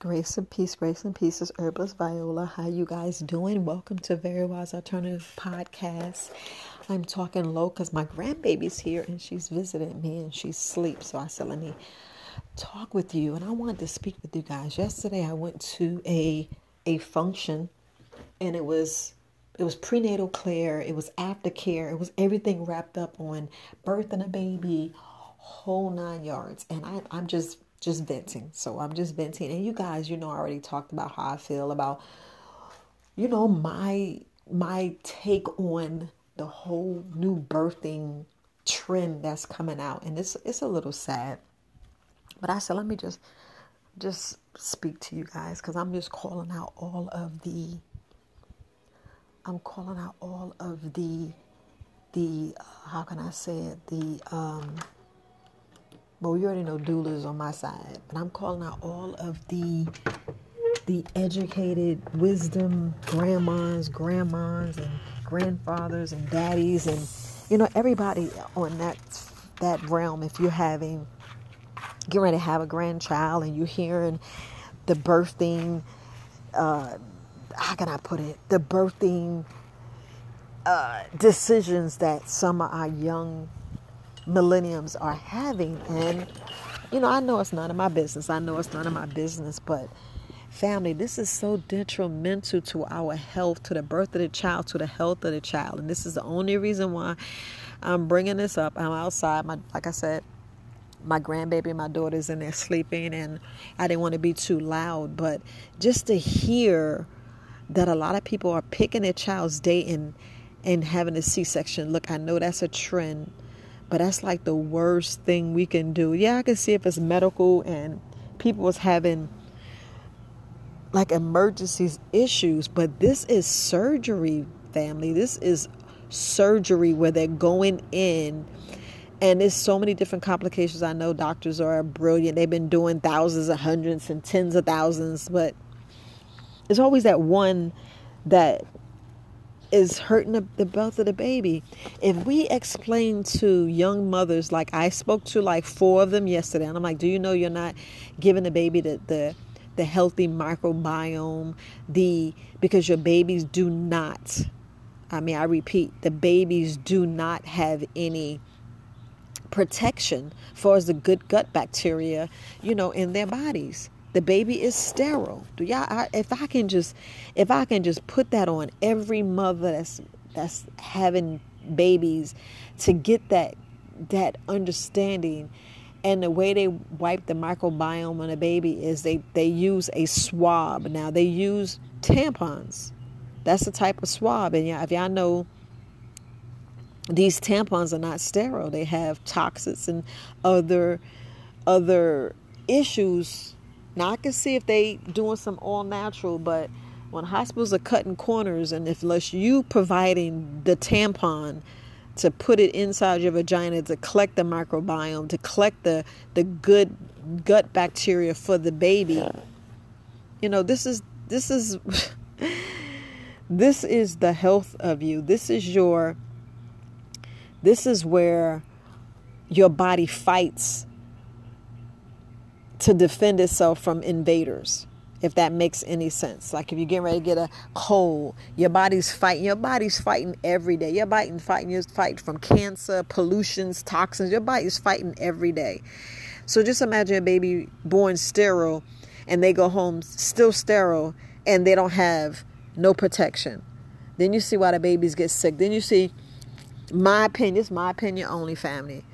Grace and peace, grace and peace is Herbalist Viola. How you guys doing? Welcome to Very Wise Alternative Podcast. I'm talking low because my grandbaby's here and she's visiting me and she's asleep. So I said, let me talk with you. And I wanted to speak with you guys. Yesterday I went to a a function and it was it was prenatal care, it was aftercare, it was everything wrapped up on birthing a baby, whole nine yards. And I, I'm just just venting. So I'm just venting. And you guys, you know, I already talked about how I feel about, you know, my my take on the whole new birthing trend that's coming out. And it's it's a little sad. But I said, let me just just speak to you guys because I'm just calling out all of the I'm calling out all of the the uh, how can I say it the um well, you already know doulas on my side, but I'm calling out all of the the educated wisdom grandmas, grandmas, and grandfathers and daddies, and you know everybody on that that realm. If you're having getting ready to have a grandchild and you're hearing the birthing, uh, how can I put it? The birthing uh, decisions that some of our young millenniums are having. And, you know, I know it's none of my business. I know it's none of my business, but family, this is so detrimental to our health, to the birth of the child, to the health of the child. And this is the only reason why I'm bringing this up. I'm outside. My, like I said, my grandbaby and my daughter's in there sleeping, and I didn't want to be too loud, but just to hear that a lot of people are picking their child's date and and having a C-section. Look, I know that's a trend but that's like the worst thing we can do. Yeah, I can see if it's medical and people was having like emergencies issues, but this is surgery, family. This is surgery where they're going in and there's so many different complications. I know doctors are brilliant. They've been doing thousands and hundreds and tens of thousands, but there's always that one that is hurting the, the birth of the baby. If we explain to young mothers, like I spoke to like four of them yesterday, and I'm like, do you know you're not giving the baby the, the the healthy microbiome, the because your babies do not. I mean, I repeat, the babies do not have any protection for as the good gut bacteria, you know, in their bodies the baby is sterile. Do y'all? I, if I can just, if I can just put that on every mother that's that's having babies, to get that that understanding, and the way they wipe the microbiome on a baby is they they use a swab. Now they use tampons. That's the type of swab, and yeah, if y'all know. These tampons are not sterile. They have toxins and other other issues now I can see if they doing some all natural, but when hospitals are cutting corners and if unless you providing the tampon to put it inside your vagina to collect the microbiome, to collect the the good gut bacteria for the baby. You know, this is this is this is the health of you. This is your this is where your body fights to defend itself from invaders if that makes any sense. Like if you're getting ready to get a cold, your body's fighting. Your body's fighting every day. Your body's fighting. You're fighting from cancer, pollutions, toxins. Your body's fighting every day. So just imagine a baby born sterile, and they go home still sterile, and they don't have no protection. Then you see why the babies get sick. Then you see, my opinion. It's my opinion only, family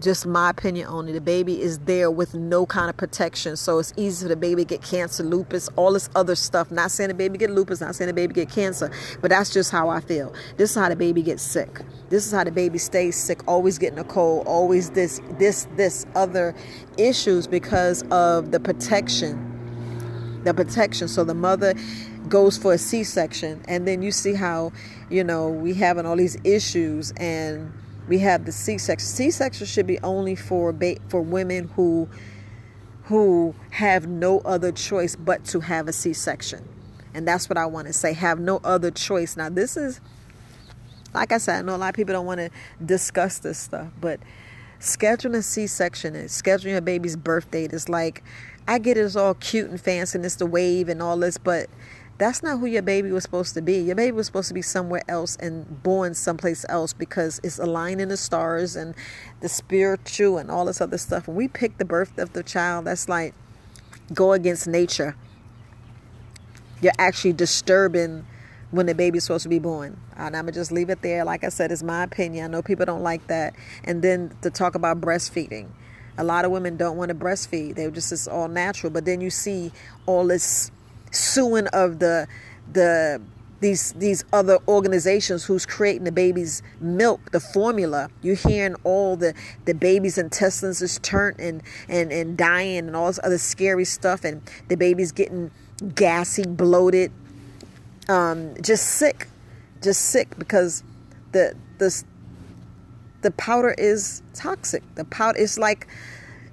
just my opinion only. The baby is there with no kind of protection so it's easy for the baby get cancer lupus all this other stuff. Not saying the baby get lupus not saying the baby get cancer but that's just how i feel. This is how the baby gets sick. This is how the baby stays sick always getting a cold always this this this other issues because of the protection the protection. So the mother goes for a c-section and then you see how you know we having all these issues and we have the C-section. C-section should be only for ba- for women who who have no other choice but to have a C-section. And that's what I want to say. Have no other choice. Now this is like I said, I know a lot of people don't want to discuss this stuff, but scheduling a C-section and scheduling your baby's birth date is like, I get it's all cute and fancy and it's the wave and all this, but that's not who your baby was supposed to be. Your baby was supposed to be somewhere else and born someplace else because it's aligning the stars and the spiritual and all this other stuff. When we pick the birth of the child, that's like go against nature. You're actually disturbing when the baby's supposed to be born. And I'm gonna just leave it there. Like I said, it's my opinion. I know people don't like that. And then to talk about breastfeeding. A lot of women don't want to breastfeed. They just it's all natural. But then you see all this suing of the the these these other organizations who's creating the baby's milk, the formula. You're hearing all the the baby's intestines is turned and and and dying and all this other scary stuff, and the baby's getting gassy, bloated, um, just sick, just sick because the the the powder is toxic. The powder is like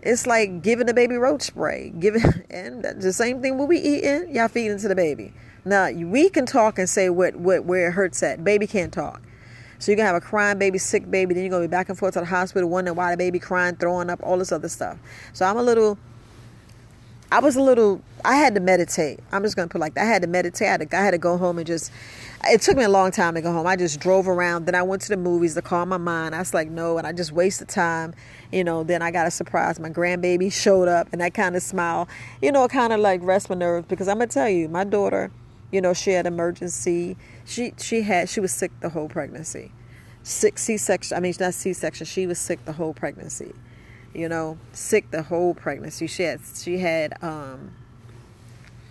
it's like giving the baby roach spray. Giving and the same thing what be eating, y'all feeding to the baby. Now we can talk and say what, what where it hurts at. Baby can't talk. So you're gonna have a crying baby, sick baby, then you're gonna be back and forth to the hospital, wondering why the baby crying, throwing up, all this other stuff. So I'm a little I was a little I had to meditate. I'm just gonna put like that. I had to meditate. I had to, I had to go home and just it took me a long time to go home. I just drove around. Then I went to the movies to calm my mind. I was like, no, and I just wasted time. You know, then I got a surprise. My grandbaby showed up and that kind of smile, you know, kind of like rest my nerves because I'm gonna tell you, my daughter, you know, she had emergency. She she had she was sick the whole pregnancy. Sick C section. I mean, not C section. She was sick the whole pregnancy. You know, sick the whole pregnancy. She had she had um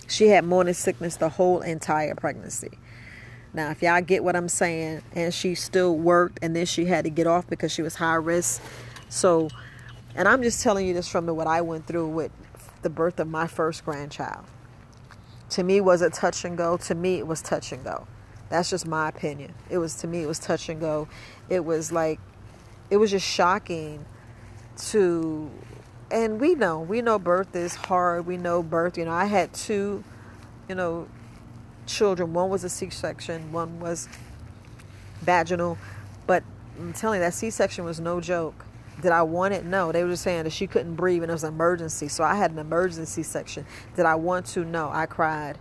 she had morning sickness the whole entire pregnancy. Now, if y'all get what I'm saying, and she still worked, and then she had to get off because she was high risk. So, and I'm just telling you this from the, what I went through with the birth of my first grandchild. To me, was it touch and go? To me, it was touch and go. That's just my opinion. It was to me, it was touch and go. It was like, it was just shocking to, and we know, we know birth is hard. We know birth. You know, I had two, you know, children. One was a C-section, one was vaginal. But I'm telling you, that C-section was no joke. Did I want it? No. They were just saying that she couldn't breathe and it was an emergency. So I had an emergency section. Did I want to? No. I cried.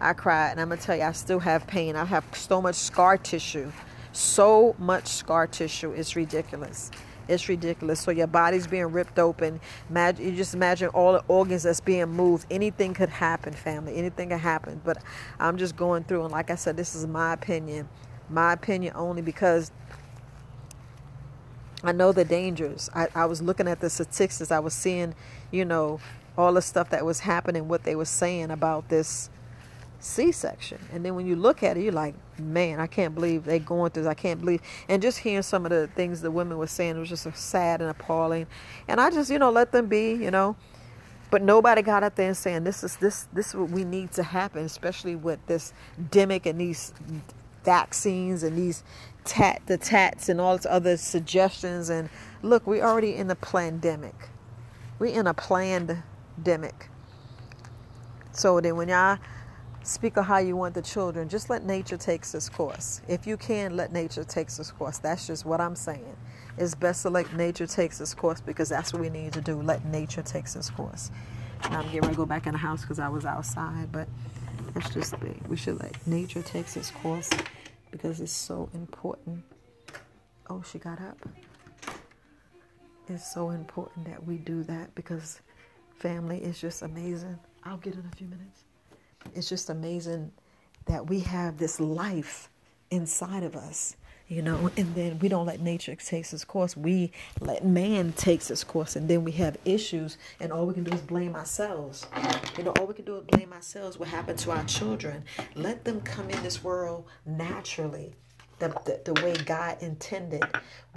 I cried. And I'm going to tell you, I still have pain. I have so much scar tissue. So much scar tissue. It's ridiculous. It's ridiculous. So your body's being ripped open. Imagine, you just imagine all the organs that's being moved. Anything could happen, family. Anything could happen. But I'm just going through, and like I said, this is my opinion. My opinion only because I know the dangers. I, I was looking at the statistics. I was seeing, you know, all the stuff that was happening, what they were saying about this C-section. And then when you look at it, you're like, man, I can't believe they're going through this. I can't believe. And just hearing some of the things the women were saying was just so sad and appalling. And I just, you know, let them be, you know. But nobody got up there and saying this is this this is what we need to happen, especially with this demic and these vaccines and these tat the tats and all this other suggestions. And look, we're already in a pandemic. We're in a planned demic. So then when y'all speak of how you want the children. Just let nature take its course. If you can, let nature take its course. That's just what I'm saying. It's best to let nature take its course because that's what we need to do. Let nature take its course. And I'm getting ready to go back in the house because I was outside, but that's just the. We should let nature take its course because it's so important. Oh, she got up. It's so important that we do that because family is just amazing. I'll get in a few minutes it's just amazing that we have this life inside of us you know and then we don't let nature take its course. We let man takes its course and then we have issues and all we can do is blame ourselves. You know all we can do is blame ourselves what happened to our children. Let them come in this world naturally the, the, the way god intended.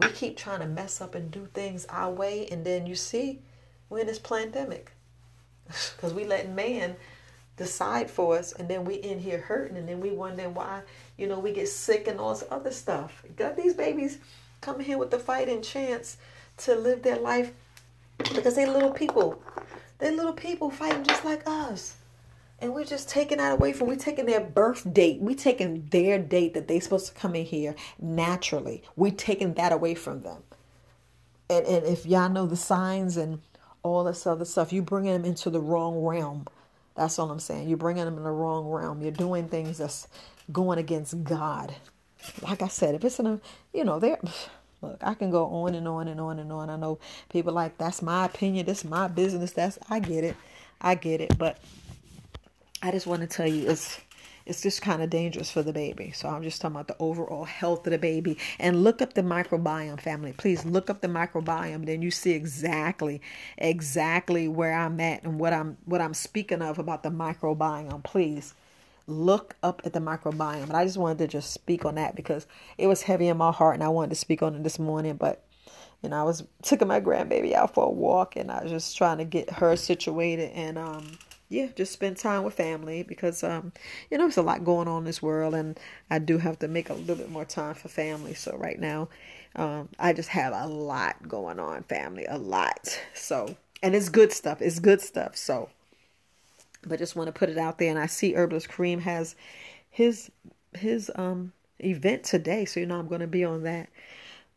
We keep trying to mess up and do things our way and then you see we're in this pandemic. Because we let man decide for us and then we in here hurting and then we wondering why you know we get sick and all this other stuff. Got these babies come here with the fighting chance to live their life because they little people. They little people fighting just like us. And we're just taking that away from we taking their birth date. We taking their date that they supposed to come in here naturally. We taking that away from them. And, and if y'all know the signs and all this other stuff, you bringing them into the wrong realm. That's all I'm saying. You're bringing them in the wrong realm. You're doing things that's going against God. Like I said, if it's in a, you know, there, look, I can go on and on and on and on. I know people like, that's my opinion. That's my business. That's, I get it. I get it. But I just want to tell you, it's, it's just kind of dangerous for the baby. So I'm just talking about the overall health of the baby. And look up the microbiome family. Please look up the microbiome. Then you see exactly, exactly where I'm at and what I'm what I'm speaking of about the microbiome. Please look up at the microbiome. And I just wanted to just speak on that because it was heavy in my heart and I wanted to speak on it this morning. But you know, I was taking my grandbaby out for a walk and I was just trying to get her situated and um yeah, just spend time with family because um, you know, there's a lot going on in this world and I do have to make a little bit more time for family. So right now, um, I just have a lot going on, family, a lot. So and it's good stuff. It's good stuff. So but just want to put it out there and I see Herbalist Kareem has his his um event today. So you know I'm gonna be on that.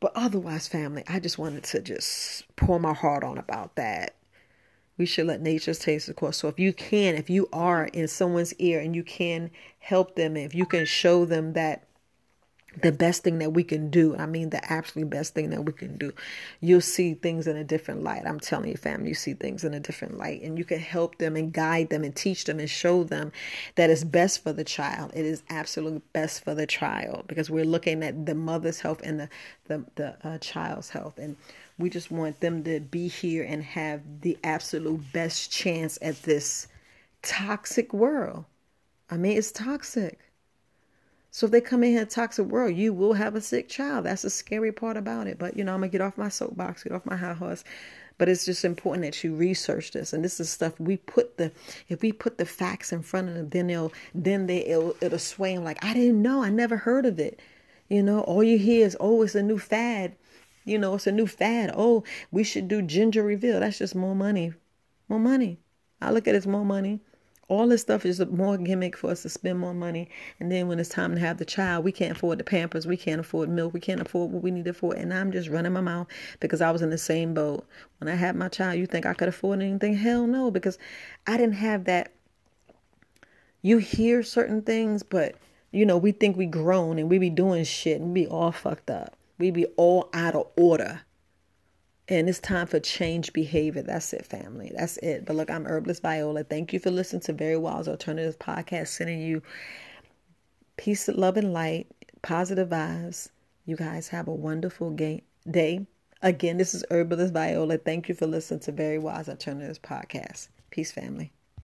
But otherwise, family, I just wanted to just pour my heart on about that we should let nature's taste the course. So if you can, if you are in someone's ear and you can help them, if you can show them that the best thing that we can do, I mean the absolute best thing that we can do, you'll see things in a different light. I'm telling you, family, you see things in a different light. And you can help them and guide them and teach them and show them that it's best for the child. It is absolutely best for the child because we're looking at the mother's health and the, the, the uh, child's health. And we just want them to be here and have the absolute best chance at this toxic world. I mean, it's toxic. So if they come in here toxic world, you will have a sick child. That's the scary part about it. But you know, I'm gonna get off my soapbox, get off my high horse. But it's just important that you research this, and this is stuff we put the if we put the facts in front of them, then they'll then they it'll, it'll sway them like I didn't know, I never heard of it. You know, all you hear is oh, it's a new fad. You know, it's a new fad. Oh, we should do ginger reveal. That's just more money. More money. I look at it as more money. All this stuff is more gimmick for us to spend more money. And then when it's time to have the child, we can't afford the pampers. We can't afford milk. We can't afford what we need to afford. And I'm just running my mouth because I was in the same boat. When I had my child, you think I could afford anything? Hell no, because I didn't have that. You hear certain things, but you know, we think we grown and we be doing shit and we be all fucked up. We be all out of order. And it's time for change behavior. That's it, family. That's it. But look, I'm Herbalist Viola. Thank you for listening to Very Wise Alternative podcast, sending you peace, love, and light, positive vibes. You guys have a wonderful day. Again, this is Herbalist Viola. Thank you for listening to Very Wise Alternatives podcast. Peace, family.